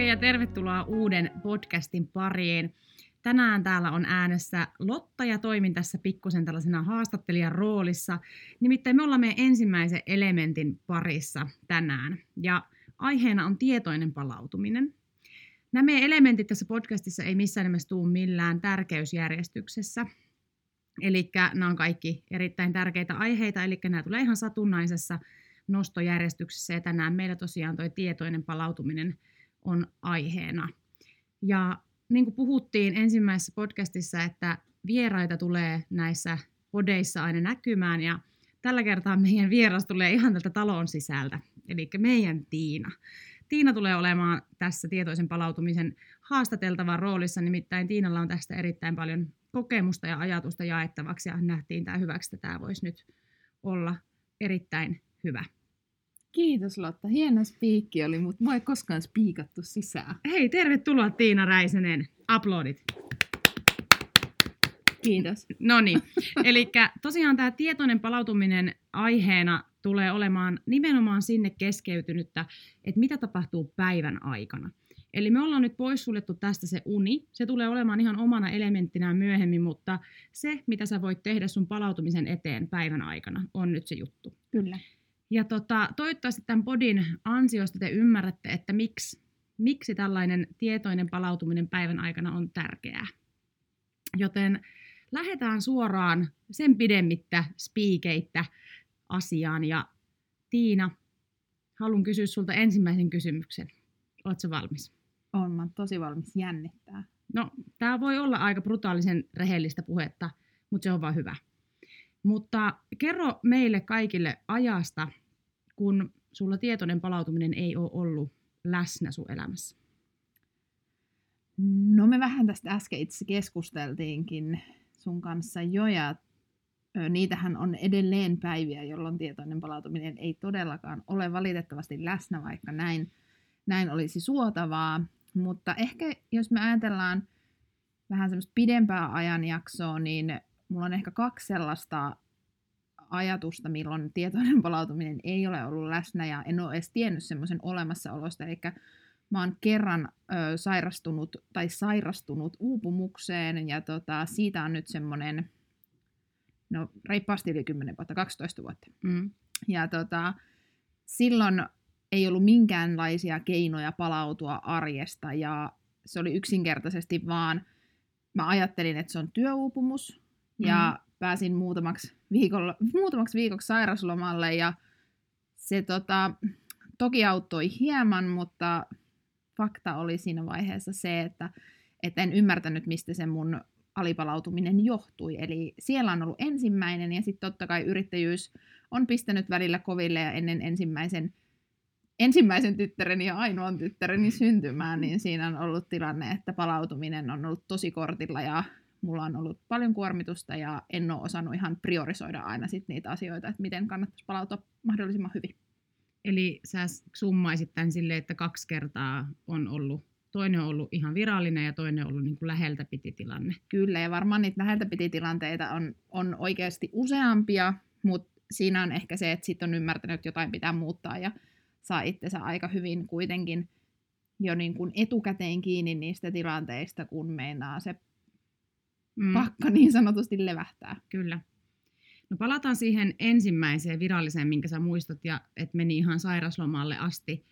Moikka ja tervetuloa uuden podcastin pariin. Tänään täällä on äänessä Lotta ja toimin tässä pikkusen tällaisena haastattelijan roolissa. Nimittäin me ollaan meidän ensimmäisen elementin parissa tänään. Ja aiheena on tietoinen palautuminen. Nämä meidän elementit tässä podcastissa ei missään nimessä tule millään tärkeysjärjestyksessä. Eli nämä on kaikki erittäin tärkeitä aiheita, eli nämä tulee ihan satunnaisessa nostojärjestyksessä. Ja tänään meillä tosiaan tuo tietoinen palautuminen on aiheena. Ja niin kuin puhuttiin ensimmäisessä podcastissa, että vieraita tulee näissä podeissa aina näkymään ja tällä kertaa meidän vieras tulee ihan tältä talon sisältä, eli meidän Tiina. Tiina tulee olemaan tässä tietoisen palautumisen haastateltavan roolissa, nimittäin Tiinalla on tästä erittäin paljon kokemusta ja ajatusta jaettavaksi ja nähtiin tämä hyväksi, että tämä voisi nyt olla erittäin hyvä. Kiitos Lotta, hieno spiikki oli, mutta mua ei koskaan spiikattu sisään. Hei, tervetuloa Tiina Räisenen. Aplodit. Kiitos. No niin, eli tosiaan tämä tietoinen palautuminen aiheena tulee olemaan nimenomaan sinne keskeytynyttä, että mitä tapahtuu päivän aikana. Eli me ollaan nyt poissuljettu tästä se uni. Se tulee olemaan ihan omana elementtinään myöhemmin, mutta se, mitä sä voit tehdä sun palautumisen eteen päivän aikana, on nyt se juttu. Kyllä. Ja tota, toivottavasti tämän podin ansiosta te ymmärrätte, että miksi, miksi tällainen tietoinen palautuminen päivän aikana on tärkeää. Joten lähdetään suoraan sen pidemmittä spiikeittä asiaan. Ja Tiina, haluan kysyä sulta ensimmäisen kysymyksen. Oletko valmis? On, mä tosi valmis jännittää. No, tämä voi olla aika brutaalisen rehellistä puhetta, mutta se on vaan hyvä. Mutta kerro meille kaikille ajasta, kun sulla tietoinen palautuminen ei ole ollut läsnä sun elämässä. No me vähän tästä äsken itse keskusteltiinkin sun kanssa jo, ja niitähän on edelleen päiviä, jolloin tietoinen palautuminen ei todellakaan ole valitettavasti läsnä, vaikka näin, näin olisi suotavaa. Mutta ehkä jos me ajatellaan vähän semmoista pidempää ajanjaksoa, niin mulla on ehkä kaksi sellaista ajatusta, milloin tietoinen palautuminen ei ole ollut läsnä ja en ole edes tiennyt semmoisen olemassaolosta. Eli mä oon kerran ö, sairastunut tai sairastunut uupumukseen ja tota, siitä on nyt semmoinen, no reippaasti yli 10 vuotta, 12 vuotta. Mm. Ja tota, silloin ei ollut minkäänlaisia keinoja palautua arjesta ja se oli yksinkertaisesti vaan, mä ajattelin, että se on työuupumus ja mm pääsin muutamaksi, viikolla, muutamaksi viikoksi sairaslomalle ja se tota, toki auttoi hieman, mutta fakta oli siinä vaiheessa se, että, että en ymmärtänyt, mistä se mun alipalautuminen johtui. Eli siellä on ollut ensimmäinen ja sitten totta kai yrittäjyys on pistänyt välillä koville ja ennen ensimmäisen, ensimmäisen tyttäreni ja ainoan tyttäreni syntymään, niin siinä on ollut tilanne, että palautuminen on ollut tosi kortilla ja mulla on ollut paljon kuormitusta ja en ole osannut ihan priorisoida aina sit niitä asioita, että miten kannattaisi palautua mahdollisimman hyvin. Eli sä summaisit tämän silleen, että kaksi kertaa on ollut, toinen on ollut ihan virallinen ja toinen on ollut niin kuin läheltä piti tilanne. Kyllä, ja varmaan niitä läheltä piti tilanteita on, on oikeasti useampia, mutta siinä on ehkä se, että sitten on ymmärtänyt, että jotain pitää muuttaa ja saa itsensä aika hyvin kuitenkin jo niin kuin etukäteen kiinni niistä tilanteista, kun meinaa se mm. pakka niin sanotusti levähtää. Kyllä. No palataan siihen ensimmäiseen viralliseen, minkä sä muistat, ja että meni ihan sairaslomalle asti.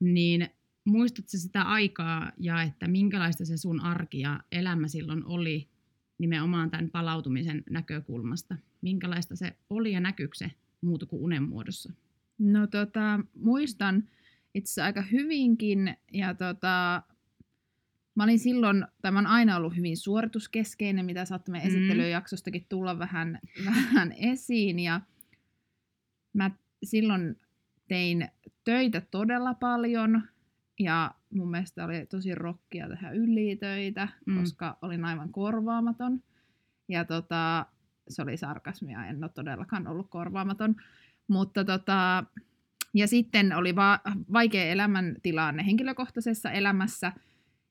Niin muistatko sitä aikaa ja että minkälaista se sun arki ja elämä silloin oli nimenomaan tämän palautumisen näkökulmasta? Minkälaista se oli ja näkyykö se muuta kuin unen muodossa? No tota, muistan itse aika hyvinkin ja tota, Mä olin silloin, tai mä aina ollut hyvin suorituskeskeinen, mitä saattoi meidän mm. esittelyjaksostakin tulla vähän, vähän esiin. Ja mä silloin tein töitä todella paljon, ja mun mielestä oli tosi rokkia tehdä ylitöitä, mm. koska olin aivan korvaamaton. Ja tota, se oli sarkasmia, en ole todellakaan ollut korvaamaton. Mutta tota, ja sitten oli va- vaikea elämäntilanne henkilökohtaisessa elämässä –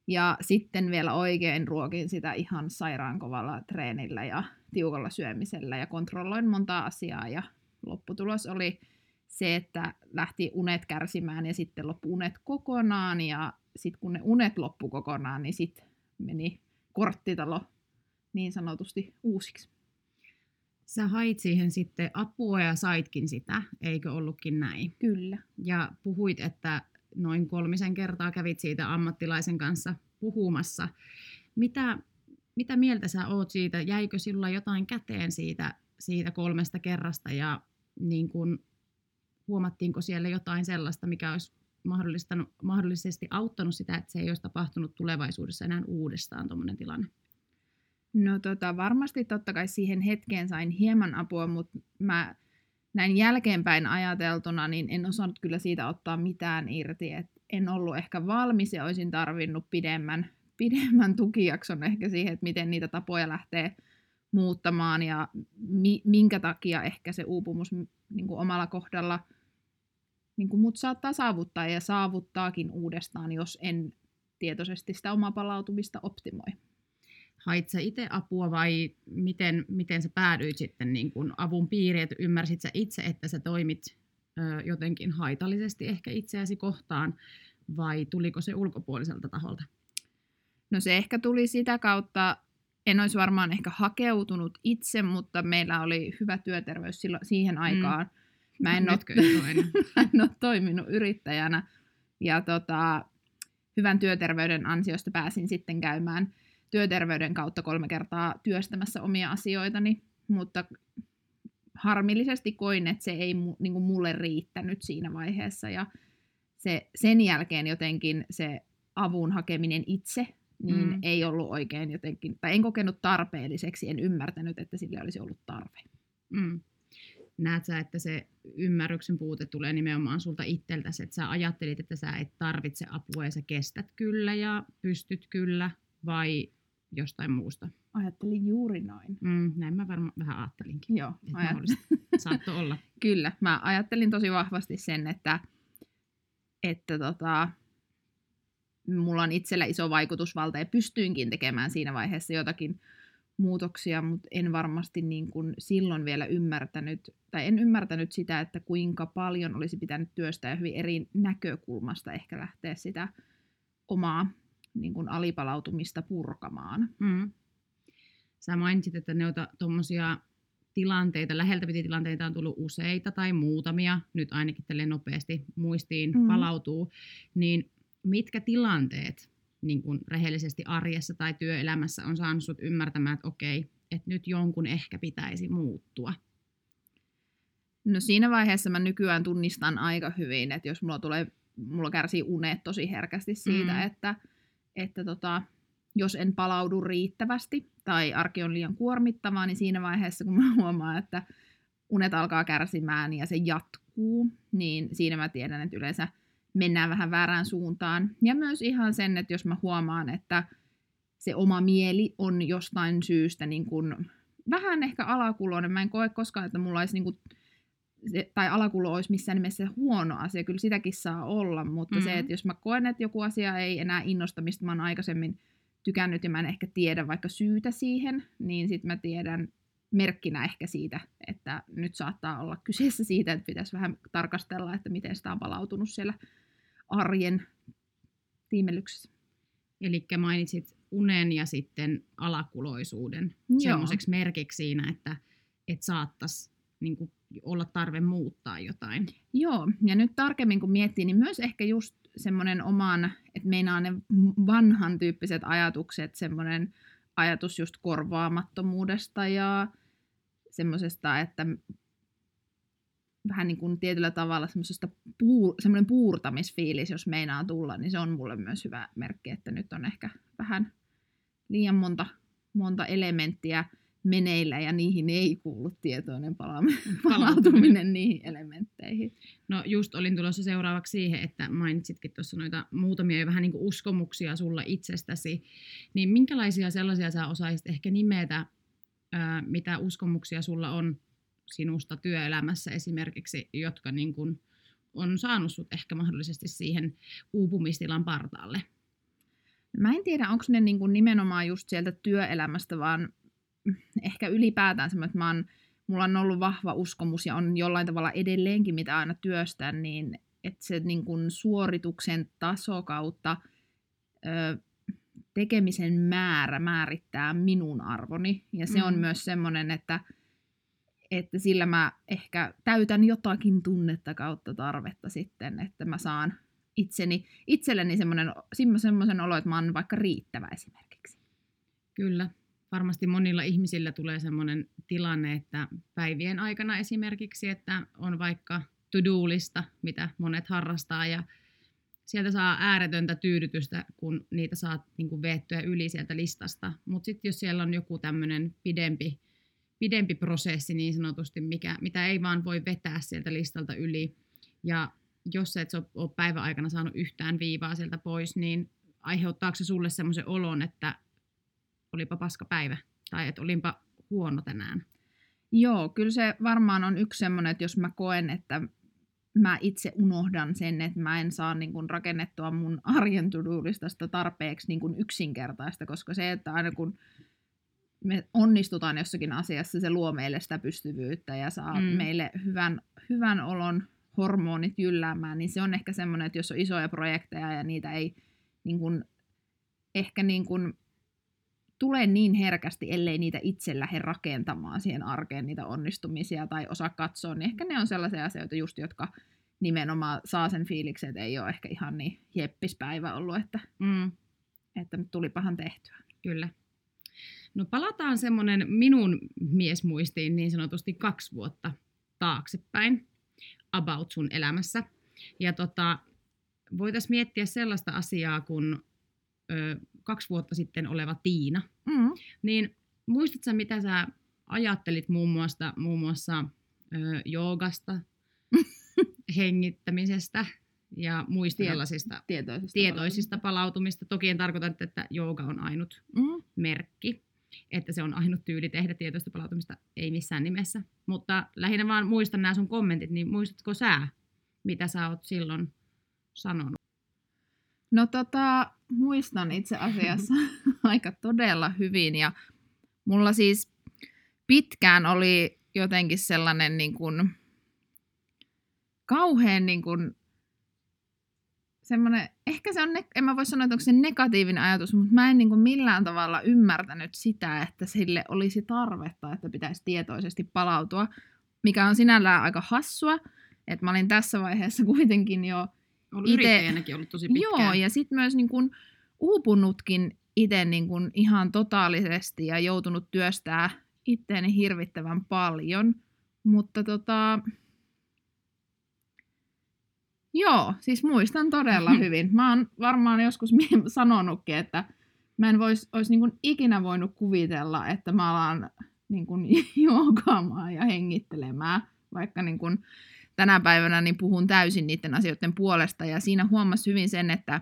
ja sitten vielä oikein ruokin sitä ihan sairaan kovalla treenillä ja tiukalla syömisellä ja kontrolloin monta asiaa. Ja lopputulos oli se, että lähti unet kärsimään ja sitten loppu unet kokonaan ja sitten kun ne unet loppu kokonaan, niin sitten meni korttitalo niin sanotusti uusiksi. Sä hait siihen sitten apua ja saitkin sitä, eikö ollutkin näin? Kyllä. Ja puhuit, että noin kolmisen kertaa kävit siitä ammattilaisen kanssa puhumassa. Mitä, mitä mieltä sä oot siitä? Jäikö sillä jotain käteen siitä, siitä kolmesta kerrasta ja niin kun, huomattiinko siellä jotain sellaista, mikä olisi mahdollisesti auttanut sitä, että se ei olisi tapahtunut tulevaisuudessa enää uudestaan tuommoinen tilanne? No tota, varmasti totta kai siihen hetkeen sain hieman apua, mutta mä näin jälkeenpäin ajateltuna, niin en osannut kyllä siitä ottaa mitään irti. Et en ollut ehkä valmis ja olisin tarvinnut pidemmän, pidemmän tukijakson ehkä siihen, että miten niitä tapoja lähtee muuttamaan ja mi, minkä takia ehkä se uupumus niin kuin omalla kohdalla niin kuin mut saattaa saavuttaa ja saavuttaakin uudestaan, jos en tietoisesti sitä omaa palautumista optimoi. Hait sä itse apua vai miten, miten sä päädyit sitten niin kuin avun piiriin, että ymmärsit sä itse, että sä toimit ö, jotenkin haitallisesti ehkä itseäsi kohtaan vai tuliko se ulkopuoliselta taholta? No se ehkä tuli sitä kautta, en olisi varmaan ehkä hakeutunut itse, mutta meillä oli hyvä työterveys silloin, siihen mm. aikaan. Mm. Mä en, ole, mä en ole toiminut yrittäjänä ja tota, hyvän työterveyden ansiosta pääsin sitten käymään työterveyden kautta kolme kertaa työstämässä omia asioitani, mutta harmillisesti koin, että se ei niin kuin mulle riittänyt siinä vaiheessa ja se, sen jälkeen jotenkin se avun hakeminen itse niin mm. ei ollut oikein jotenkin, tai en kokenut tarpeelliseksi, en ymmärtänyt, että sille olisi ollut tarve. Mm. Näet sä, että se ymmärryksen puute tulee nimenomaan sulta itseltäsi, että sä ajattelit, että sä et tarvitse apua ja sä kestät kyllä ja pystyt kyllä, vai jostain muusta? Ajattelin juuri noin. Mm, näin mä varmaan vähän ajattelinkin. Joo, ajattelin. Saatto olla. Kyllä, mä ajattelin tosi vahvasti sen, että, että tota, mulla on itsellä iso vaikutusvalta ja pystyinkin tekemään siinä vaiheessa jotakin muutoksia, mutta en varmasti niin kuin silloin vielä ymmärtänyt, tai en ymmärtänyt sitä, että kuinka paljon olisi pitänyt työstää ja hyvin eri näkökulmasta ehkä lähteä sitä omaa niin kuin alipalautumista purkamaan. Mm. Sä mainitsit, että ne tuommoisia tilanteita, läheltä piti tilanteita on tullut useita tai muutamia, nyt ainakin tälle nopeasti muistiin mm. palautuu, niin mitkä tilanteet niin kuin rehellisesti arjessa tai työelämässä on saanut sut ymmärtämään, että okei, että nyt jonkun ehkä pitäisi muuttua? No siinä vaiheessa mä nykyään tunnistan aika hyvin, että jos mulla tulee, mulla kärsii unet tosi herkästi siitä, mm. että että tota, jos en palaudu riittävästi tai arki on liian kuormittavaa, niin siinä vaiheessa, kun mä huomaan, että unet alkaa kärsimään ja se jatkuu, niin siinä mä tiedän, että yleensä mennään vähän väärään suuntaan. Ja myös ihan sen, että jos mä huomaan, että se oma mieli on jostain syystä niin kuin vähän ehkä alakuloinen. Mä en koe koskaan, että mulla olisi niin kuin se, tai alakulo olisi missään nimessä huono asia, kyllä sitäkin saa olla, mutta mm-hmm. se, että jos mä koen, että joku asia ei enää innosta, mistä mä oon aikaisemmin tykännyt ja mä en ehkä tiedä vaikka syytä siihen, niin sitten mä tiedän merkkinä ehkä siitä, että nyt saattaa olla kyseessä siitä, että pitäisi vähän tarkastella, että miten sitä on palautunut siellä arjen tiimellyksessä. Eli mainitsit unen ja sitten alakuloisuuden semmoiseksi merkiksi siinä, että, että saattaisi niin kuin olla tarve muuttaa jotain. Joo, ja nyt tarkemmin kun miettii, niin myös ehkä just semmoinen oman, että meinaa ne vanhan tyyppiset ajatukset, semmoinen ajatus just korvaamattomuudesta ja semmoisesta, että vähän niin kuin tietyllä tavalla semmoisesta puur, semmoinen puurtamisfiilis, jos meinaa tulla, niin se on mulle myös hyvä merkki, että nyt on ehkä vähän liian monta, monta elementtiä meneillä ja niihin ei kuulu tietoinen palautuminen niihin elementteihin. No just olin tulossa seuraavaksi siihen, että mainitsitkin tuossa noita muutamia jo vähän niin kuin uskomuksia sulla itsestäsi, niin minkälaisia sellaisia sä osaisit ehkä nimetä, ää, mitä uskomuksia sulla on sinusta työelämässä esimerkiksi, jotka niin kuin on saanut sut ehkä mahdollisesti siihen uupumistilan partaalle? Mä en tiedä, onko ne niin kuin nimenomaan just sieltä työelämästä, vaan ehkä ylipäätään semmoinen, että mä oon, mulla on ollut vahva uskomus ja on jollain tavalla edelleenkin, mitä aina työstän, niin että se niin kuin suorituksen taso kautta ö, tekemisen määrä määrittää minun arvoni. Ja se mm. on myös semmoinen, että, että sillä mä ehkä täytän jotakin tunnetta kautta tarvetta sitten, että mä saan itseni, itselleni semmoinen, semmoisen olo, että mä oon vaikka riittävä esimerkiksi. Kyllä. Varmasti monilla ihmisillä tulee semmoinen tilanne, että päivien aikana esimerkiksi, että on vaikka to-do-lista, mitä monet harrastaa, ja sieltä saa ääretöntä tyydytystä, kun niitä saa niin kuin veettyä yli sieltä listasta. Mutta sitten jos siellä on joku tämmöinen pidempi, pidempi prosessi niin sanotusti, mikä, mitä ei vaan voi vetää sieltä listalta yli, ja jos et ole päiväaikana saanut yhtään viivaa sieltä pois, niin aiheuttaako se sulle semmoisen olon, että olipa paska päivä tai että olinpa huono tänään? Joo, kyllä se varmaan on yksi semmoinen, että jos mä koen, että mä itse unohdan sen, että mä en saa niin kun rakennettua mun arjen tudulistasta tarpeeksi niin kun yksinkertaista, koska se, että aina kun me onnistutaan jossakin asiassa, se luo meille sitä pystyvyyttä ja saa mm. meille hyvän, hyvän olon hormonit jylläämään, niin se on ehkä semmoinen, että jos on isoja projekteja ja niitä ei niin kun, ehkä niin kun, tule niin herkästi, ellei niitä itse lähde rakentamaan siihen arkeen niitä onnistumisia tai osaa katsoa, niin ehkä ne on sellaisia asioita just, jotka nimenomaan saa sen fiiliksen, että ei ole ehkä ihan niin jeppispäivä ollut, että, mm. että tulipahan tehtyä. Kyllä. No palataan semmoinen minun miesmuistiin niin sanotusti kaksi vuotta taaksepäin about sun elämässä. Ja tota, voitaisiin miettiä sellaista asiaa kuin ö, kaksi vuotta sitten oleva Tiina. Mm. Niin muistatko mitä sä ajattelit muun muassa, muun muassa ö, joogasta, hengittämisestä ja muista tällaisista tietoisista, tietoisista palautumista. Toki en tarkoita, että jooga on ainut mm. merkki, että se on ainut tyyli tehdä tietoista palautumista, ei missään nimessä. Mutta lähinnä vaan muistan nämä sun kommentit, niin muistatko sä, mitä sä oot silloin sanonut? No tota, muistan itse asiassa aika todella hyvin ja mulla siis pitkään oli jotenkin sellainen niin kuin, kauhean niin kuin, semmoinen, ehkä se on, ne, en mä voi sanoa, että onko se negatiivinen ajatus, mutta mä en niin kuin millään tavalla ymmärtänyt sitä, että sille olisi tarvetta, että pitäisi tietoisesti palautua, mikä on sinällään aika hassua, että mä olin tässä vaiheessa kuitenkin jo ollut ite, yrittäjänäkin ollut tosi pitkään. Joo, ja sitten myös niin kuin uupunutkin itse niin kuin ihan totaalisesti ja joutunut työstää itteeni hirvittävän paljon. Mutta tota, joo, siis muistan todella hyvin. Mä oon varmaan joskus sanonutkin, että mä en vois, olisi niin ikinä voinut kuvitella, että mä alan niin kuin joogaamaan ja hengittelemään, vaikka niin kuin tänä päivänä niin puhun täysin niiden asioiden puolesta. Ja siinä huomasi hyvin sen, että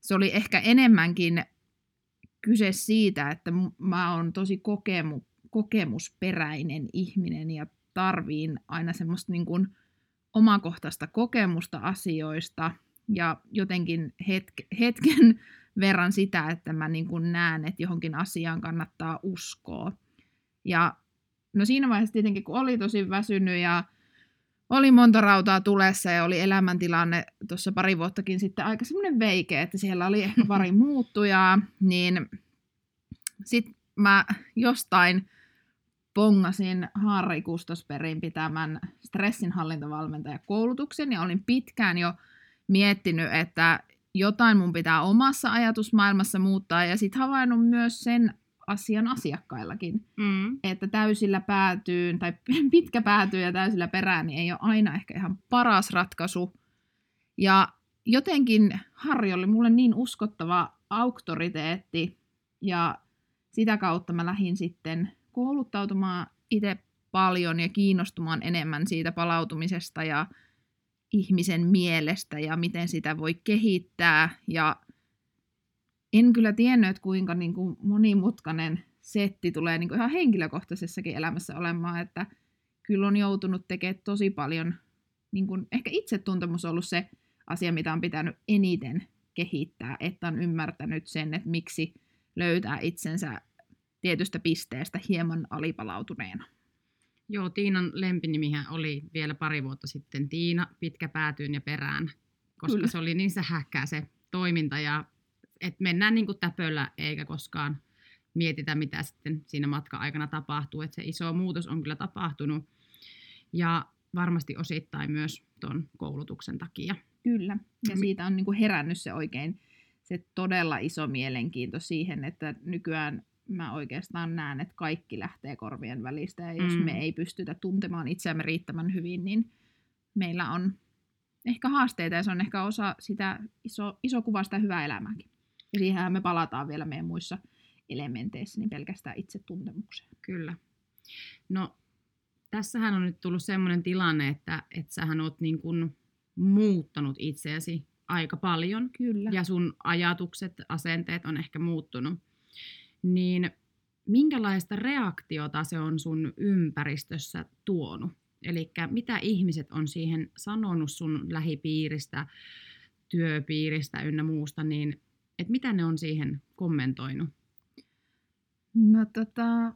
se oli ehkä enemmänkin kyse siitä, että mä oon tosi kokemu, kokemusperäinen ihminen ja tarviin aina semmoista niin kuin omakohtaista kokemusta asioista ja jotenkin hetke, hetken verran sitä, että mä niin kuin näen, että johonkin asiaan kannattaa uskoa. Ja no siinä vaiheessa tietenkin, kun oli tosi väsynyt ja oli monta rautaa tulessa ja oli elämäntilanne tuossa pari vuottakin sitten aika semmoinen veike, että siellä oli ehkä pari muuttujaa, niin sitten mä jostain pongasin Harri Kustosperin pitämän stressinhallintavalmentajakoulutuksen ja olin pitkään jo miettinyt, että jotain mun pitää omassa ajatusmaailmassa muuttaa ja sitten havainnut myös sen asian asiakkaillakin. Mm. Että täysillä päätyy, tai pitkä päätyy ja täysillä perään, niin ei ole aina ehkä ihan paras ratkaisu. Ja jotenkin Harri oli mulle niin uskottava auktoriteetti, ja sitä kautta mä lähdin sitten kouluttautumaan itse paljon ja kiinnostumaan enemmän siitä palautumisesta ja ihmisen mielestä ja miten sitä voi kehittää ja en kyllä tiennyt, että kuinka niin kuin monimutkainen setti tulee niin kuin ihan henkilökohtaisessakin elämässä olemaan, että kyllä on joutunut tekemään tosi paljon, niin kuin, ehkä itsetuntemus on ollut se asia, mitä on pitänyt eniten kehittää, että on ymmärtänyt sen, että miksi löytää itsensä tietystä pisteestä hieman alipalautuneena. Joo, Tiinan lempinimihän oli vielä pari vuotta sitten Tiina, pitkä päätyyn ja perään, koska Kyllä. se oli niin sähäkkää se toiminta ja et mennään niin kuin täpöllä eikä koskaan mietitä, mitä sitten siinä matka-aikana tapahtuu. Et se iso muutos on kyllä tapahtunut ja varmasti osittain myös tuon koulutuksen takia. Kyllä, ja siitä on niin kuin herännyt se oikein se todella iso mielenkiinto siihen, että nykyään mä oikeastaan näen, että kaikki lähtee korvien välistä ja jos mm. me ei pystytä tuntemaan itseämme riittävän hyvin, niin meillä on ehkä haasteita ja se on ehkä osa sitä iso, iso kuvaa sitä hyvää elämääkin. Siihenhän me palataan vielä meidän muissa elementeissä, niin pelkästään itsetuntemukseen. Kyllä. No, tässähän on nyt tullut sellainen tilanne, että, että sähän oot niin kuin muuttanut itseäsi aika paljon. Kyllä. Ja sun ajatukset, asenteet on ehkä muuttunut. Niin minkälaista reaktiota se on sun ympäristössä tuonut? Eli mitä ihmiset on siihen sanonut sun lähipiiristä, työpiiristä ynnä muusta, niin että mitä ne on siihen kommentoinut? No tota,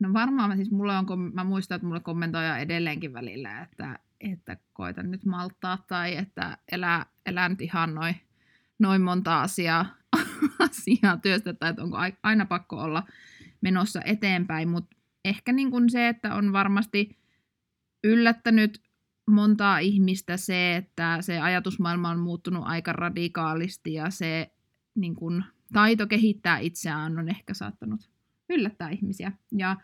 no varmaan siis mulle on, mä muistan, että mulle kommentoija edelleenkin välillä, että, että koita nyt malttaa tai että elää, elää nyt ihan noin noin monta asiaa, asiaa työstettä, että onko aina pakko olla menossa eteenpäin, mutta ehkä niin kuin se, että on varmasti yllättänyt montaa ihmistä se, että se ajatusmaailma on muuttunut aika radikaalisti ja se niin kuin, taito kehittää itseään on ehkä saattanut yllättää ihmisiä. Ja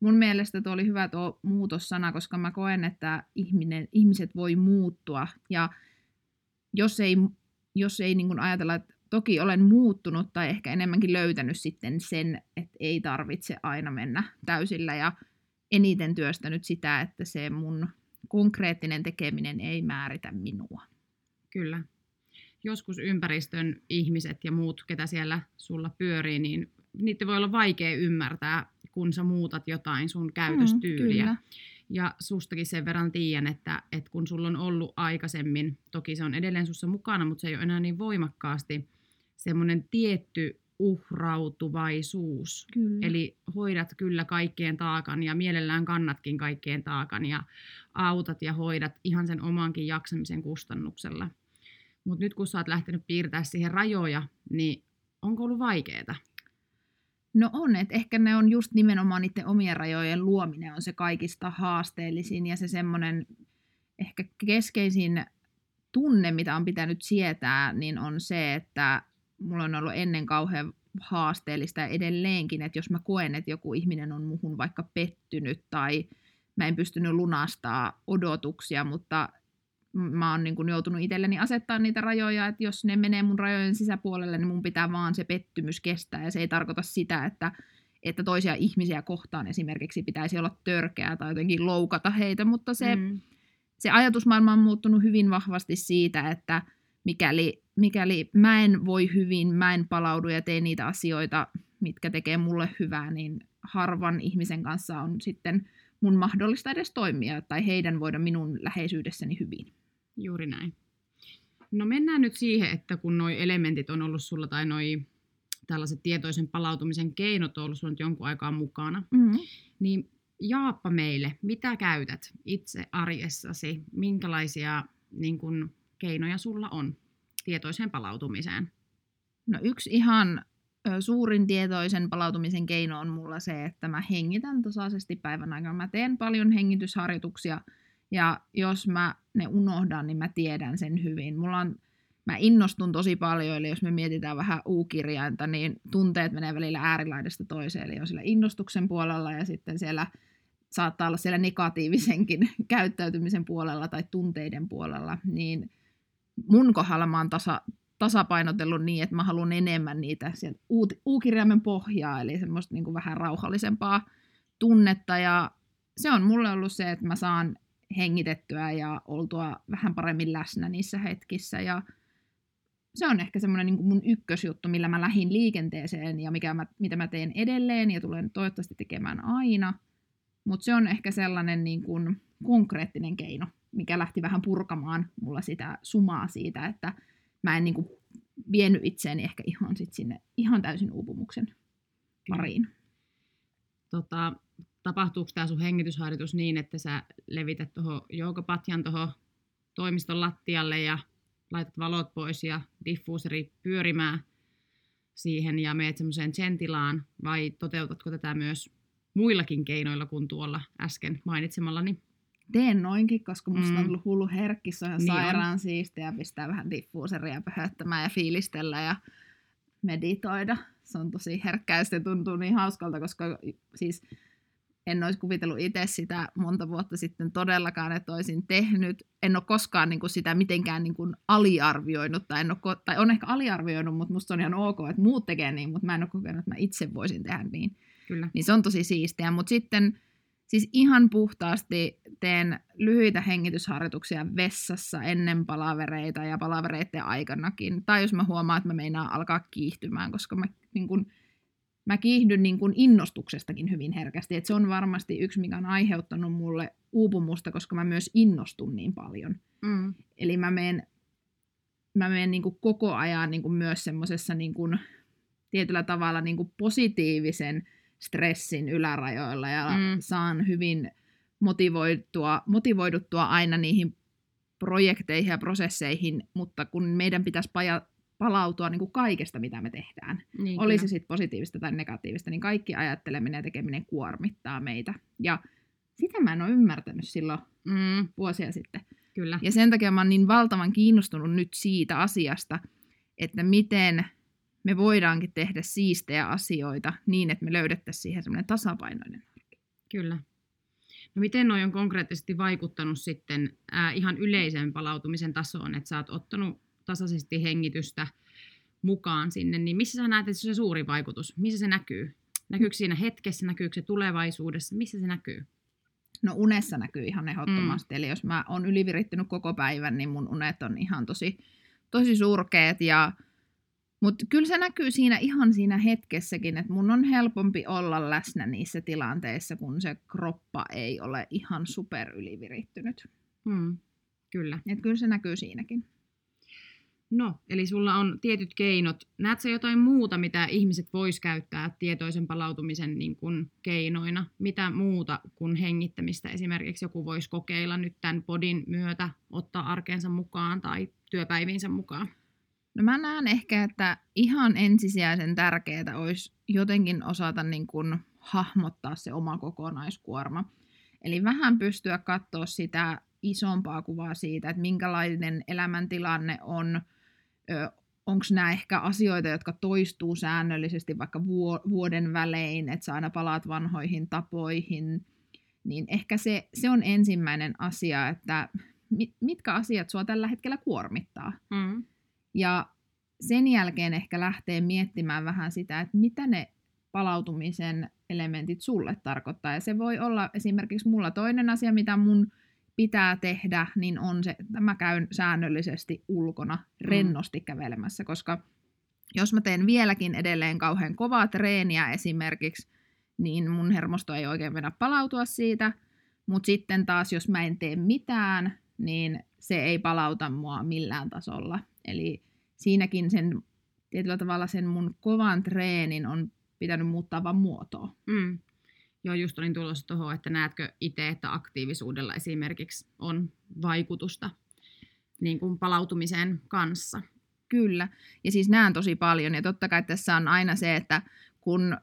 mun mielestä tuo oli hyvä tuo muutossana, koska mä koen, että ihminen, ihmiset voi muuttua ja jos ei, jos ei niin kuin ajatella, että toki olen muuttunut tai ehkä enemmänkin löytänyt sitten sen, että ei tarvitse aina mennä täysillä ja eniten työstänyt sitä, että se mun konkreettinen tekeminen ei määritä minua. Kyllä. Joskus ympäristön ihmiset ja muut, ketä siellä sulla pyörii, niin niitä voi olla vaikea ymmärtää, kun sä muutat jotain sun käytöstyyliä. Mm, ja sustakin sen verran tiedän, että, että kun sulla on ollut aikaisemmin, toki se on edelleen sussa mukana, mutta se ei ole enää niin voimakkaasti, semmoinen tietty uhrautuvaisuus. Kyllä. Eli hoidat kyllä kaikkien taakan ja mielellään kannatkin kaikkien taakan ja autat ja hoidat ihan sen omankin jaksamisen kustannuksella. Mutta nyt kun sä oot lähtenyt piirtää siihen rajoja, niin onko ollut vaikeaa? No on, että ehkä ne on just nimenomaan niiden omien rajojen luominen on se kaikista haasteellisin ja se semmoinen ehkä keskeisin tunne, mitä on pitänyt sietää, niin on se, että mulla on ollut ennen kauhean haasteellista ja edelleenkin, että jos mä koen, että joku ihminen on muhun vaikka pettynyt tai mä en pystynyt lunastaa odotuksia, mutta mä oon niin joutunut itselleni asettaa niitä rajoja, että jos ne menee mun rajojen sisäpuolelle, niin mun pitää vaan se pettymys kestää ja se ei tarkoita sitä, että, että toisia ihmisiä kohtaan esimerkiksi pitäisi olla törkeää tai jotenkin loukata heitä, mutta se, mm. se ajatusmaailma on muuttunut hyvin vahvasti siitä, että mikäli, mikäli mä en voi hyvin, mä en palaudu ja tee niitä asioita, mitkä tekee mulle hyvää, niin harvan ihmisen kanssa on sitten mun mahdollista edes toimia tai heidän voida minun läheisyydessäni hyvin. Juuri näin. No mennään nyt siihen, että kun nuo elementit on ollut sulla tai noi tällaiset tietoisen palautumisen keinot on ollut sulla nyt jonkun aikaa mukana, mm-hmm. niin jaappa meille, mitä käytät itse arjessasi, minkälaisia niin kun, keinoja sulla on tietoiseen palautumiseen? No yksi ihan suurin tietoisen palautumisen keino on mulla se, että mä hengitän tasaisesti päivän aikana. Mä teen paljon hengitysharjoituksia ja jos mä ne unohdan, niin mä tiedän sen hyvin. Mulla on, mä innostun tosi paljon, eli jos me mietitään vähän U-kirjainta, niin tunteet menee välillä äärilaidasta toiseen. Eli on siellä innostuksen puolella ja sitten siellä saattaa olla siellä negatiivisenkin käyttäytymisen puolella tai tunteiden puolella, niin mun kohdalla mä oon tasa, tasapainotellut niin, että mä haluan enemmän niitä sieltä U-kirjaimen pohjaa, eli semmoista niin kuin vähän rauhallisempaa tunnetta, ja se on mulle ollut se, että mä saan hengitettyä ja oltua vähän paremmin läsnä niissä hetkissä, ja se on ehkä semmoinen niin mun ykkösjuttu, millä mä lähdin liikenteeseen ja mikä mä, mitä mä teen edelleen ja tulen toivottavasti tekemään aina. Mutta se on ehkä sellainen niin kuin konkreettinen keino, mikä lähti vähän purkamaan mulla sitä sumaa siitä, että mä en niin kuin vienyt itseäni ehkä ihan sit sinne ihan täysin uupumuksen pariin. Tota, tapahtuuko tämä sun hengitysharjoitus niin, että sä levität tuohon joukopatjan tuohon toimiston lattialle ja laitat valot pois ja diffuuseri pyörimään siihen ja meet semmoiseen tilaan, vai toteutatko tätä myös muillakin keinoilla kuin tuolla äsken mainitsemallani? Teen noinkin, koska musta mm. on tullut hullu herkki, se on ihan Niin on. sairaan siistiä pistää vähän diffuuseria pöhöttämään ja fiilistellä ja meditoida. Se on tosi herkkää ja se tuntuu niin hauskalta, koska siis en olisi kuvitellut itse sitä monta vuotta sitten todellakaan, että olisin tehnyt. En ole koskaan niin kuin sitä mitenkään niin kuin aliarvioinut, tai, en ole, ko- tai on ehkä aliarvioinut, mutta musta on ihan ok, että muut tekee niin, mutta mä en ole kokenut, että mä itse voisin tehdä niin. Kyllä. Niin se on tosi siistiä, mutta sitten siis ihan puhtaasti teen lyhyitä hengitysharjoituksia vessassa ennen palavereita ja palavereiden aikanakin. Tai jos mä huomaan, että mä meinaan alkaa kiihtymään, koska mä, niin kun, mä kiihdyn niin kun innostuksestakin hyvin herkästi. Et se on varmasti yksi, mikä on aiheuttanut mulle uupumusta, koska mä myös innostun niin paljon. Mm. Eli mä menen, mä menen niin koko ajan niin myös semmoisessa niin tietyllä tavalla niin positiivisen stressin ylärajoilla ja mm. saan hyvin motivoitua, motivoiduttua aina niihin projekteihin ja prosesseihin, mutta kun meidän pitäisi paja, palautua niin kuin kaikesta, mitä me tehdään. Niin, Oli kyllä. se sitten positiivista tai negatiivista, niin kaikki ajatteleminen ja tekeminen kuormittaa meitä. Ja sitä mä en ole ymmärtänyt silloin Mm, vuosia sitten. kyllä. Ja sen takia mä oon niin valtavan kiinnostunut nyt siitä asiasta, että miten me voidaankin tehdä siistejä asioita niin, että me löydettäisiin siihen semmoinen tasapainoinen. Kyllä. No miten noi on konkreettisesti vaikuttanut sitten ää, ihan yleisen palautumisen tasoon, että sä oot ottanut tasaisesti hengitystä mukaan sinne, niin missä sä näet, että se on se suuri vaikutus? Missä se näkyy? Näkyykö siinä hetkessä, näkyykö se tulevaisuudessa? Missä se näkyy? No unessa näkyy ihan ehdottomasti, mm. eli jos mä oon ylivirittynyt koko päivän, niin mun unet on ihan tosi, tosi surkeet ja mutta kyllä se näkyy siinä ihan siinä hetkessäkin, että mun on helpompi olla läsnä niissä tilanteissa, kun se kroppa ei ole ihan super ylivirittynyt. Hmm. Kyllä. Et kyllä se näkyy siinäkin. No, eli sulla on tietyt keinot. Näetkö sä jotain muuta, mitä ihmiset vois käyttää tietoisen palautumisen niin kuin keinoina? Mitä muuta kuin hengittämistä esimerkiksi joku voisi kokeilla nyt tämän podin myötä, ottaa arkeensa mukaan tai työpäivinsä mukaan? No mä näen ehkä, että ihan ensisijaisen tärkeää olisi jotenkin osata niin kuin hahmottaa se oma kokonaiskuorma. Eli vähän pystyä katsoa sitä isompaa kuvaa siitä, että minkälainen elämäntilanne on, onko nämä ehkä asioita, jotka toistuu säännöllisesti vaikka vuoden välein, että sä aina palaat vanhoihin tapoihin, niin ehkä se, se on ensimmäinen asia, että mitkä asiat sua tällä hetkellä kuormittaa. Mm. Ja sen jälkeen ehkä lähtee miettimään vähän sitä, että mitä ne palautumisen elementit sulle tarkoittaa. Ja se voi olla esimerkiksi mulla toinen asia, mitä mun pitää tehdä, niin on se, että mä käyn säännöllisesti ulkona rennosti kävelemässä, koska jos mä teen vieläkin edelleen kauhean kovaa treeniä esimerkiksi, niin mun hermosto ei oikein mennä palautua siitä, mutta sitten taas jos mä en tee mitään, niin se ei palauta mua millään tasolla. Eli siinäkin sen tietyllä tavalla sen mun kovan treenin on pitänyt muuttaa vaan muotoa. Mm. Joo, just olin tulossa tuohon, että näetkö itse, että aktiivisuudella esimerkiksi on vaikutusta niin kuin palautumisen kanssa? Kyllä, ja siis näen tosi paljon, ja totta kai tässä on aina se, että kun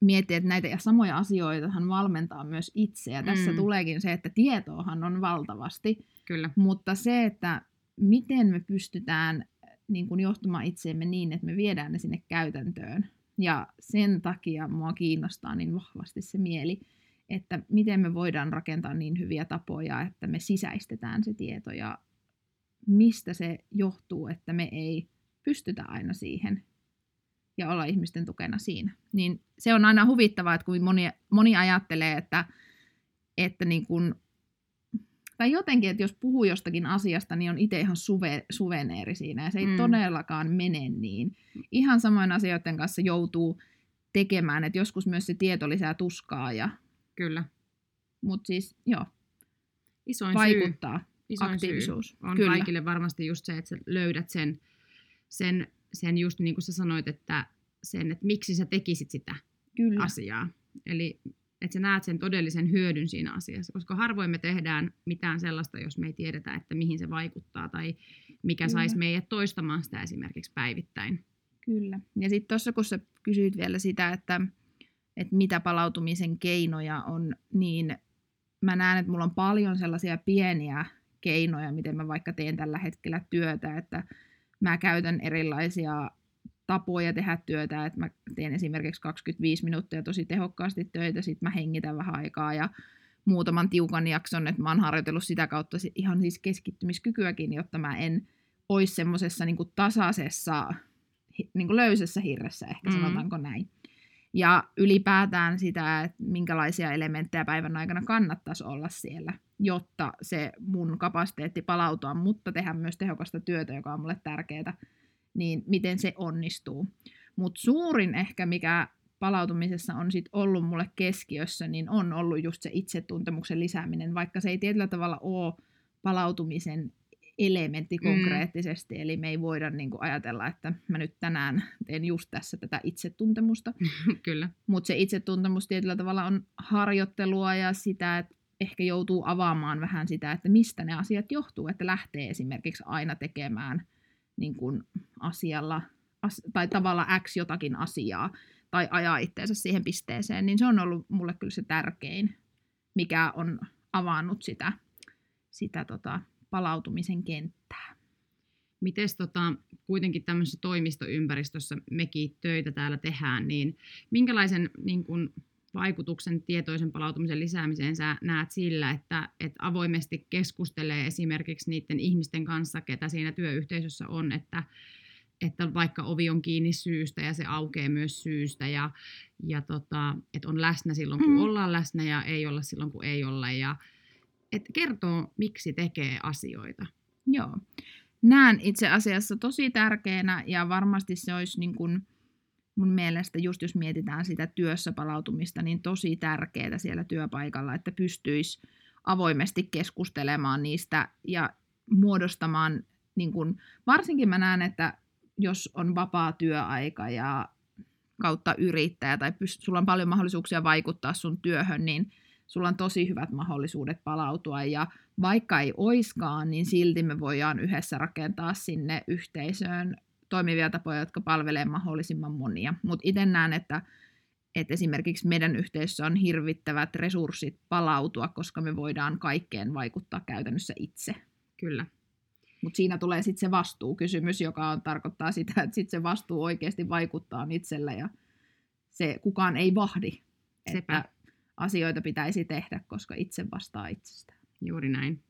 miettii, että näitä samoja asioitahan valmentaa myös itse, ja tässä Mm. tuleekin se, että tietoahan on valtavasti, Kyllä. mutta se, että miten me pystytään niin kuin johtamaan itseemme niin, että me viedään ne sinne käytäntöön. Ja sen takia mua kiinnostaa niin vahvasti se mieli, että miten me voidaan rakentaa niin hyviä tapoja, että me sisäistetään se tieto ja mistä se johtuu, että me ei pystytä aina siihen ja olla ihmisten tukena siinä. Niin se on aina huvittavaa, että kun moni, moni ajattelee, että, että niin kuin tai jotenkin, että jos puhuu jostakin asiasta, niin on itse ihan suve, suveneeri siinä, ja se ei Mm. todellakaan mene niin. Ihan samoin asioiden kanssa joutuu tekemään, että joskus myös se tieto lisää tuskaa, ja, Kyllä. mutta siis joo, Isoin syy, vaikuttaa isoin aktiivisuus. syy on Kyllä. kaikille varmasti just se, että sä löydät sen, sen, sen just niin kuin sä sanoit, että sen, että miksi sä tekisit sitä Kyllä. asiaa. Eli että sä näet sen todellisen hyödyn siinä asiassa, koska harvoin me tehdään mitään sellaista, jos me ei tiedetä, että mihin se vaikuttaa tai mikä Kyllä. saisi meidät toistamaan sitä esimerkiksi päivittäin. Kyllä. Ja sitten tuossa, kun sä kysyit vielä sitä, että, että mitä palautumisen keinoja on, niin mä näen, että mulla on paljon sellaisia pieniä keinoja, miten mä vaikka teen tällä hetkellä työtä, että mä käytän erilaisia tapoja tehdä työtä, että mä teen esimerkiksi 25 minuuttia tosi tehokkaasti töitä, sitten mä hengitän vähän aikaa ja muutaman tiukan jakson, että mä oon harjoitellut sitä kautta ihan siis keskittymiskykyäkin, jotta mä en olisi semmoisessa niin tasaisessa, niin kuin löysässä hirressä, ehkä Mm. sanotaanko näin. Ja ylipäätään sitä, että minkälaisia elementtejä päivän aikana kannattaisi olla siellä, jotta se mun kapasiteetti palautua, mutta tehdä myös tehokasta työtä, joka on mulle tärkeää, niin miten se onnistuu. Mutta suurin ehkä, mikä palautumisessa on sit ollut mulle keskiössä, niin on ollut just se itsetuntemuksen lisääminen, vaikka se ei tietyllä tavalla ole palautumisen elementti Mm. konkreettisesti, eli me ei voida niin kuin ajatella, että mä nyt tänään teen just tässä tätä itsetuntemusta, Kyllä. mutta se itsetuntemus tietyllä tavalla on harjoittelua ja sitä, että ehkä joutuu avaamaan vähän sitä, että mistä ne asiat johtuu, että lähtee esimerkiksi aina tekemään niin kuin asialla as, tai tavalla X jotakin asiaa tai ajaa itseensä siihen pisteeseen, niin se on ollut mulle kyllä se tärkein, mikä on avannut sitä, sitä tota, palautumisen kenttää. Mites tota, kuitenkin tämmöisessä toimistoympäristössä mekin töitä täällä tehdään, niin minkälaisen niin kun, vaikutuksen tietoisen palautumisen lisäämiseen sä näet sillä, että, että avoimesti keskustelee esimerkiksi niiden ihmisten kanssa, ketä siinä työyhteisössä on, että, että vaikka ovi on kiinni syystä ja se aukeaa myös syystä ja, ja tota, että on läsnä silloin, kun Mm. ollaan läsnä ja ei olla silloin, kun ei olla ja että kertoo, miksi tekee asioita. Joo. Näen itse asiassa tosi tärkeänä ja varmasti se olisi niin kuin mun mielestä, just jos mietitään sitä työssä palautumista, niin tosi tärkeää siellä työpaikalla, että pystyisi avoimesti keskustelemaan niistä ja muodostamaan, niin kuin, varsinkin mä näen, että jos on vapaa työaika ja kautta yrittäjä tai pyst- sulla on paljon mahdollisuuksia vaikuttaa sun työhön, niin sulla on tosi hyvät mahdollisuudet palautua. Ja vaikka ei oiskaan, niin silti me voidaan yhdessä rakentaa sinne yhteisöön toimivia tapoja, jotka palvelee mahdollisimman monia. Mutta itse näen, että, että esimerkiksi meidän yhteisössä on hirvittävät resurssit palautua, koska me voidaan kaikkeen vaikuttaa käytännössä itse. Kyllä. Mutta siinä tulee sitten se vastuukysymys, joka on, tarkoittaa sitä, että sit se vastuu oikeasti vaikuttaa itsellä ja se kukaan ei vahdi, Sepä. että asioita pitäisi tehdä, koska itse vastaa itsestään. Juuri näin.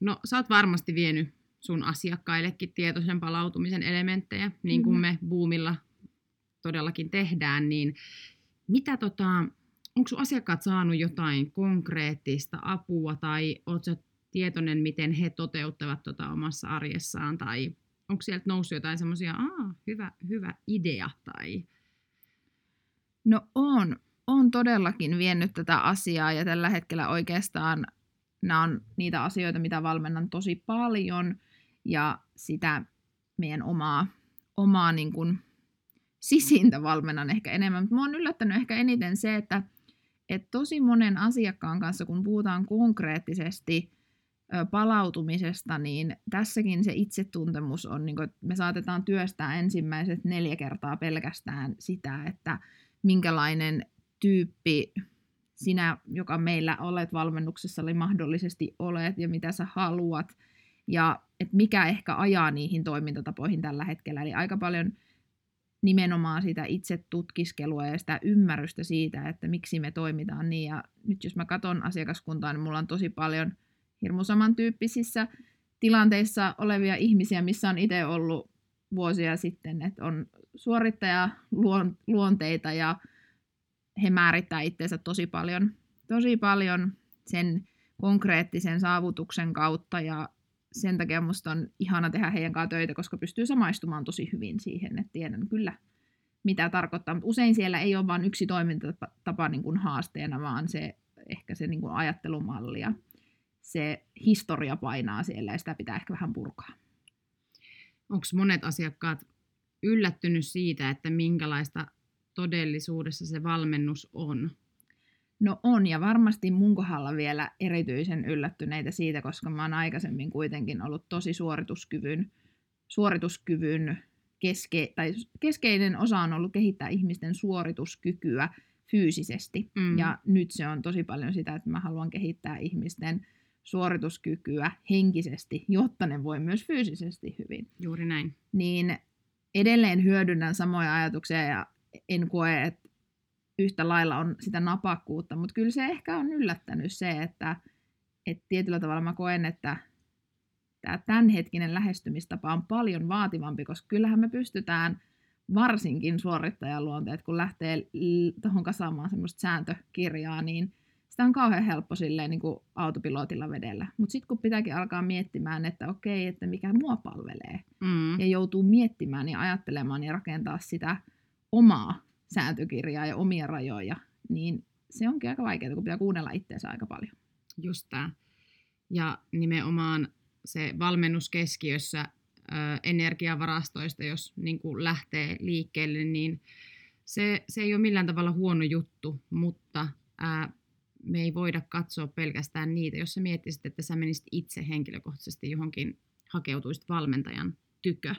No, sä oot varmasti vienyt sun asiakkaillekin tietoisen palautumisen elementtejä, niin kuin Mhm. me Boomilla todellakin tehdään, niin mitä tota, onko sun asiakkaat saanut jotain konkreettista apua tai oot sä tietoinen, miten he toteuttavat tota omassa arjessaan tai onko sieltä noussut jotain semmoisia, aa, hyvä, hyvä idea tai No on, on todellakin vienyt tätä asiaa ja tällä hetkellä oikeastaan nämä on niitä asioita, mitä valmennan tosi paljon ja sitä meidän omaa, omaa niin kuin sisintä valmennan ehkä enemmän. Mutta on yllättänyt ehkä eniten se, että, että tosi monen asiakkaan kanssa, kun puhutaan konkreettisesti palautumisesta, niin tässäkin se itsetuntemus on, niin kuin, että me saatetaan työstää ensimmäiset neljä kertaa pelkästään sitä, että minkälainen tyyppi sinä, joka meillä olet valmennuksessa, oli mahdollisesti olet ja mitä sä haluat ja että mikä ehkä ajaa niihin toimintatapoihin tällä hetkellä. Eli aika paljon nimenomaan sitä itse tutkiskelua ja sitä ymmärrystä siitä, että miksi me toimitaan niin. Ja nyt jos mä katson asiakaskuntaa, niin mulla on tosi paljon hirmu samantyyppisissä tilanteissa olevia ihmisiä, missä on itse ollut vuosia sitten, että on suorittaja luonteita ja he määrittää itseensä tosi paljon, tosi paljon sen konkreettisen saavutuksen kautta ja sen takia musta on ihana tehdä heidän kanssaan töitä, koska pystyy samaistumaan tosi hyvin siihen, että tiedän kyllä mitä tarkoittaa, mutta usein siellä ei ole vain yksi toimintatapa niin kuin haasteena, vaan se ehkä se niin kuin ajattelumalli ja se historia painaa siellä ja sitä pitää ehkä vähän purkaa. onko monet asiakkaat yllättynyt siitä, että minkälaista todellisuudessa se valmennus on? No on, ja varmasti mun kohdalla vielä erityisen yllättyneitä siitä, koska mä oon aikaisemmin kuitenkin ollut tosi suorituskyvyn, suorituskyvyn keske, tai keskeinen osa on ollut kehittää ihmisten suorituskykyä fyysisesti. Mm. Ja nyt se on tosi paljon sitä, että mä haluan kehittää ihmisten suorituskykyä henkisesti, jotta ne voi myös fyysisesti hyvin. Juuri näin. Niin edelleen hyödynnän samoja ajatuksia ja en koe, että yhtä lailla on sitä napakkuutta, mutta kyllä se ehkä on yllättänyt se, että, että tietyllä tavalla mä koen, että tämä tämänhetkinen lähestymistapa on paljon vaativampi, koska kyllähän me pystytään varsinkin suorittajaluonteet, kun lähtee tuohon kasaamaan semmoista sääntökirjaa, niin sitä on kauhean helppo silleen niin kuin autopilotilla vedellä. Mutta sitten kun pitääkin alkaa miettimään, että okei, että mikä mua palvelee, Mm. ja joutuu miettimään ja ajattelemaan ja rakentaa sitä omaa sääntökirjaa ja omia rajoja, niin se onkin aika vaikeaa, kun pitää kuunnella itseensä aika paljon. Just tämä. Ja nimenomaan se valmennus keskiössä ö, energiavarastoista, jos niin kuin lähtee liikkeelle, niin se, se ei ole millään tavalla huono juttu, mutta ää, me ei voida katsoa pelkästään niitä. Jos sä miettisit, että sä menisit itse henkilökohtaisesti johonkin, hakeutuisit valmentajan tykö,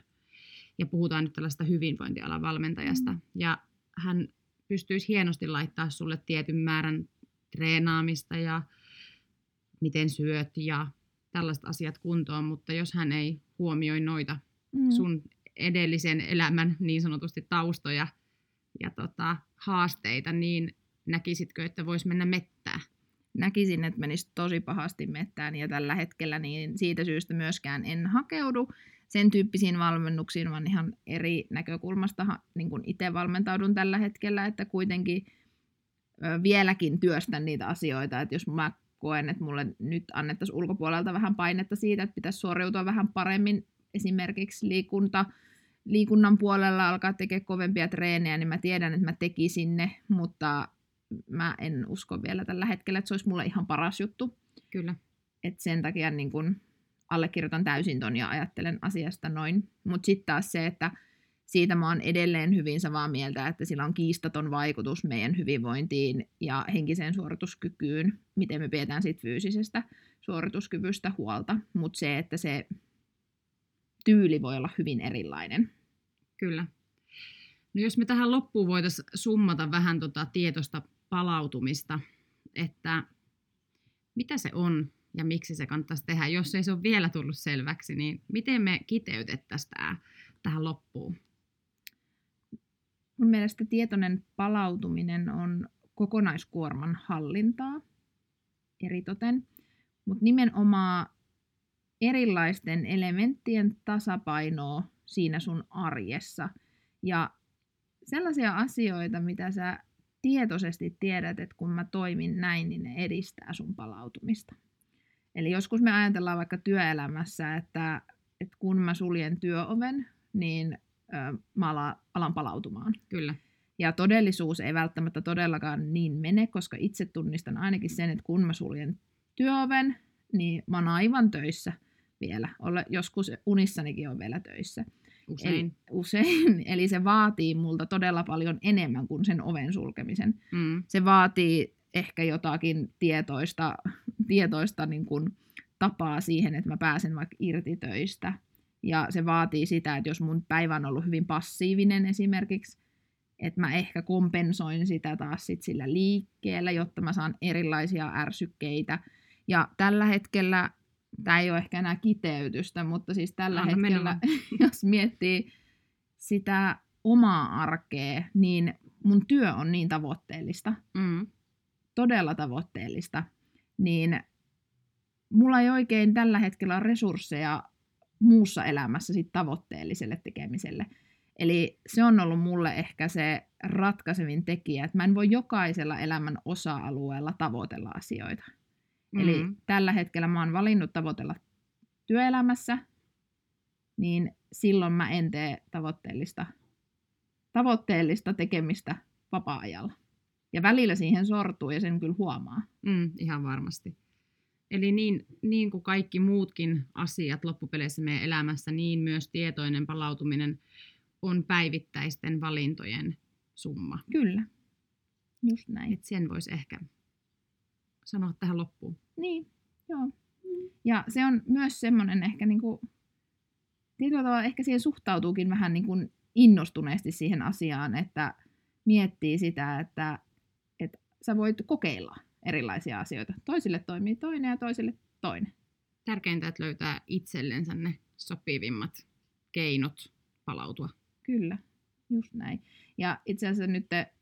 ja puhutaan nyt tällaista hyvinvointialan valmentajasta, mm. ja hän pystyisi hienosti laittaa sulle tietyn määrän treenaamista ja miten syöt ja tällaiset asiat kuntoon, mutta jos hän ei huomioi noita Mm. sun edellisen elämän niin sanotusti taustoja ja tota, haasteita, niin näkisitkö, että voisi mennä mettää? näkisin, että menisi tosi pahasti mettään ja tällä hetkellä niin siitä syystä myöskään en hakeudu sen tyyppisiin valmennuksiin, vaan ihan eri näkökulmasta niin kuin itse valmentaudun tällä hetkellä, että kuitenkin vieläkin työstän niitä asioita, että jos mä koen, että mulle nyt annettaisiin ulkopuolelta vähän painetta siitä, että pitäisi suoriutua vähän paremmin esimerkiksi liikunta, liikunnan puolella alkaa tekemään kovempia treenejä, niin mä tiedän, että mä tekisin ne, mutta mä en usko vielä tällä hetkellä, että se olisi mulle ihan paras juttu. Kyllä. Et sen takia niin kun allekirjoitan täysin ton ja ajattelen asiasta noin. Mutta sitten taas se, että siitä mä oon edelleen hyvin samaa mieltä, että sillä on kiistaton vaikutus meidän hyvinvointiin ja henkiseen suorituskykyyn, miten me pidetään siitä fyysisestä suorituskyvystä huolta. Mutta se, että se tyyli voi olla hyvin erilainen. Kyllä. No jos me tähän loppuun voitaisiin summata vähän tota tietoista palautumista, että mitä se on ja miksi se kannattaisi tehdä, jos ei se ole vielä tullut selväksi, niin miten me kiteytettäisiin tämä tähän loppuun? Mun mielestä tietoinen palautuminen on kokonaiskuorman hallintaa eritoten, mutta nimenomaan erilaisten elementtien tasapainoa siinä sun arjessa. Ja sellaisia asioita, mitä sä tietoisesti tiedät, että kun mä toimin näin, niin ne edistää sun palautumista. Eli joskus me ajatellaan vaikka työelämässä, että, että kun mä suljen työoven, niin ö, mä alan, alan palautumaan. Kyllä. Ja todellisuus ei välttämättä todellakaan niin mene, koska itse tunnistan ainakin sen, että kun mä suljen työoven, niin mä oon aivan töissä vielä. Olla, joskus unissanikin on vielä töissä. Usein. Eli, usein. Eli se vaatii multa todella paljon enemmän kuin sen oven sulkemisen. Mm, Se vaatii ehkä jotakin tietoista, tietoista niin kuin tapaa siihen, että mä pääsen vaikka irti töistä. Ja se vaatii sitä, että jos mun päivä on ollut hyvin passiivinen esimerkiksi, että mä ehkä kompensoin sitä taas sit sillä liikkeellä, jotta mä saan erilaisia ärsykkeitä. Ja tällä hetkellä, tämä ei ole ehkä enää kiteytystä, mutta siis tällä Anna mennä hetkellä, jos miettii sitä omaa arkea, niin mun työ on niin tavoitteellista, mm, todella tavoitteellista, niin mulla ei oikein tällä hetkellä ole resursseja muussa elämässä sit tavoitteelliselle tekemiselle. Eli se on ollut mulle ehkä se ratkaisevin tekijä, että mä en voi jokaisella elämän osa-alueella tavoitella asioita. mm, Eli tällä hetkellä mä oon valinnut tavoitella työelämässä, niin silloin mä en tee tavoitteellista, tavoitteellista tekemistä vapaa-ajalla. Ja välillä siihen sortuu ja sen kyllä huomaa. mm, ihan varmasti. Eli niin, niin kuin kaikki muutkin asiat loppupeleissä meidän elämässä, niin myös tietoinen palautuminen on päivittäisten valintojen summa. Kyllä, just näin. Et sen voisi ehkä sanoa tähän loppuun? Niin, joo. Ja se on myös semmoinen ehkä niinku, tietyllä tavalla ehkä siihen suhtautuukin vähän niin kuin innostuneesti siihen asiaan, että miettii sitä, että sä voit kokeilla erilaisia asioita. Toisille toimii toinen ja toisille toinen. Tärkeintä, että löytää itsellensä ne sopivimmat keinot palautua. Kyllä, just näin. Ja itse asiassa nyt te,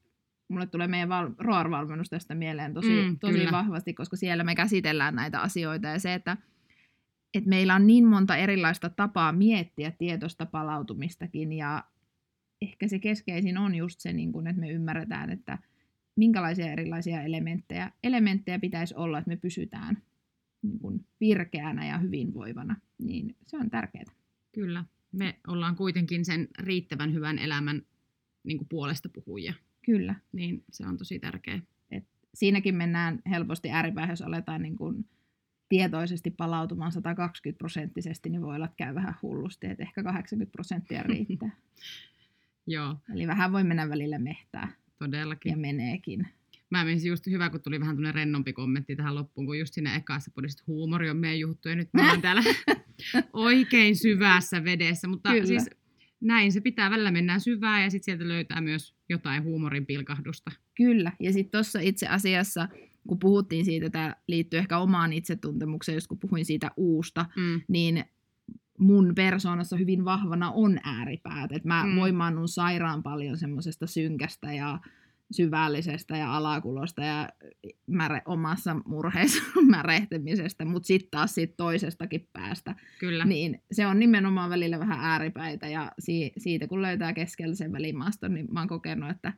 mulle tulee meidän val- ROAR-valmennus tästä mieleen tosi, Mm, tosi kyllä. vahvasti, koska siellä me käsitellään näitä asioita ja se, että, että meillä on niin monta erilaista tapaa miettiä tietoista palautumistakin ja ehkä se keskeisin on just se, niin kun, että me ymmärretään, että minkälaisia erilaisia elementtejä, elementtejä pitäisi olla, että me pysytään niin kun virkeänä ja hyvinvoivana, niin se on tärkeää. Kyllä. Me ollaan kuitenkin sen riittävän hyvän elämän niin kuin puolesta puhujia. Kyllä. Niin se on tosi tärkeä. siinäkin mennään helposti ääripäähän, jos aletaan niin kuin tietoisesti palautumaan 120 prosenttisesti, niin voi olla, että käy vähän hullusti, että ehkä 80 prosenttia riittää. Joo, Eli vähän voi mennä välillä mehtää todellakin. ja meneekin. Mä menisin just hyvä, kun tuli vähän tuonne rennompi kommentti tähän loppuun, kun just siinä ekassa podissa, että huumori on meidän juttu, ja nyt me ollaan täällä oikein syvässä vedessä, mutta Kyllä. siis näin se pitää, välillä mennään syvään, ja sitten sieltä löytää myös jotain huumorin pilkahdusta. Kyllä. Ja sitten tuossa itse asiassa, kun puhuttiin siitä, tämä liittyy ehkä omaan itsetuntemukseen, jos kun puhuin siitä uusta, Mm. niin mun persoonassa hyvin vahvana on ääripäät. Et mä Mm. voimaannun sairaan paljon semmoisesta synkästä ja syvällisestä ja alakulosta ja märe, omassa murheessa märehtemisestä, mutta sitten taas siitä toisestakin päästä. Kyllä. Niin se on nimenomaan välillä vähän ääripäitä ja si- siitä kun löytää keskellä sen välimaaston, niin mä oon kokenut, että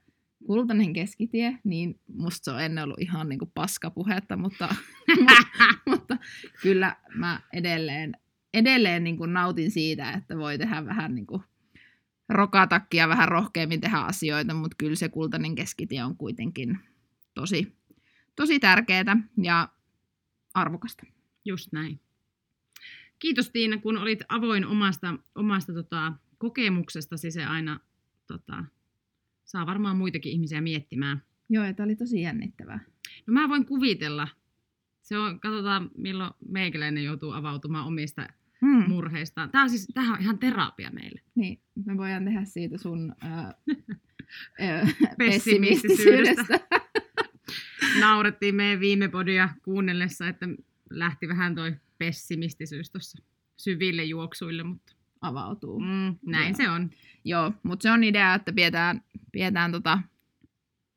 kultainen keskitie, niin musta se on ennen ollut ihan niinku paskapuhetta, mutta, mutta kyllä mä edelleen, edelleen niinku nautin siitä, että voi tehdä vähän niinku rokatakkia vähän rohkeammin tehdä asioita, mutta kyllä se kultainen keskitie on kuitenkin tosi, tosi tärkeää ja arvokasta. Just näin. Kiitos Tiina, kun olit avoin omasta, omasta tota, kokemuksestasi. Se aina tota, saa varmaan muitakin ihmisiä miettimään. Joo, ja tämä oli tosi jännittävää. No mä voin kuvitella. Se on, katsotaan milloin meikäläinen joutuu avautumaan omista Hmm. murheistaan. Tämä on siis tämähän on ihan terapia meille. Niin, me voidaan tehdä siitä sun Pessimistisyydestä. pessimistisyydestä. Naurettiin meidän viime podia kuunnellessa, että lähti vähän toi pessimistisyys tuossa syville juoksuille, mutta Avautuu. mm, näin Joo. se on. Joo, mutta se on idea, että pidetään, pidetään tota...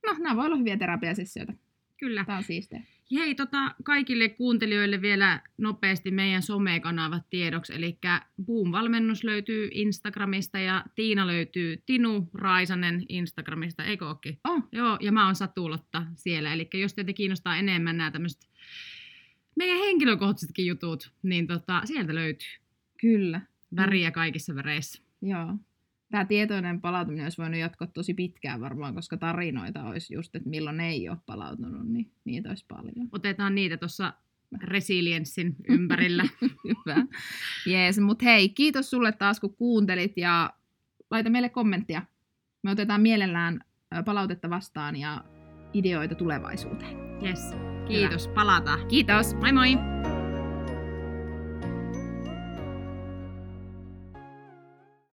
No, nämä voi olla hyviä terapiasessioita. Kyllä. Tämä on siistiä. Hei, tota, kaikille kuuntelijoille vielä nopeasti meidän somekanavat tiedoksi. Eli Boom-valmennus löytyy Instagramista ja Tiina löytyy Tinu Raisanen Instagramista, eikö ookin? Oh, Joo, ja mä oon Satulotta siellä. Eli jos teitä kiinnostaa enemmän nämä tämmöiset meidän henkilökohtaisetkin jutut, niin tota, sieltä löytyy kyllä. väriä kaikissa väreissä. Joo. Tämä tietoinen palautuminen olisi voinut jatkaa tosi pitkään varmaan, koska tarinoita olisi just, että milloin ei ole palautunut, niin niitä olisi paljon. Otetaan niitä tuossa resilienssin ympärillä. Hyvä. Jees, mutta hei, kiitos sulle taas kun kuuntelit ja laita meille kommenttia. Me otetaan mielellään palautetta vastaan ja ideoita tulevaisuuteen. Yes. Kiitos, palataan. Kiitos! Moi moi!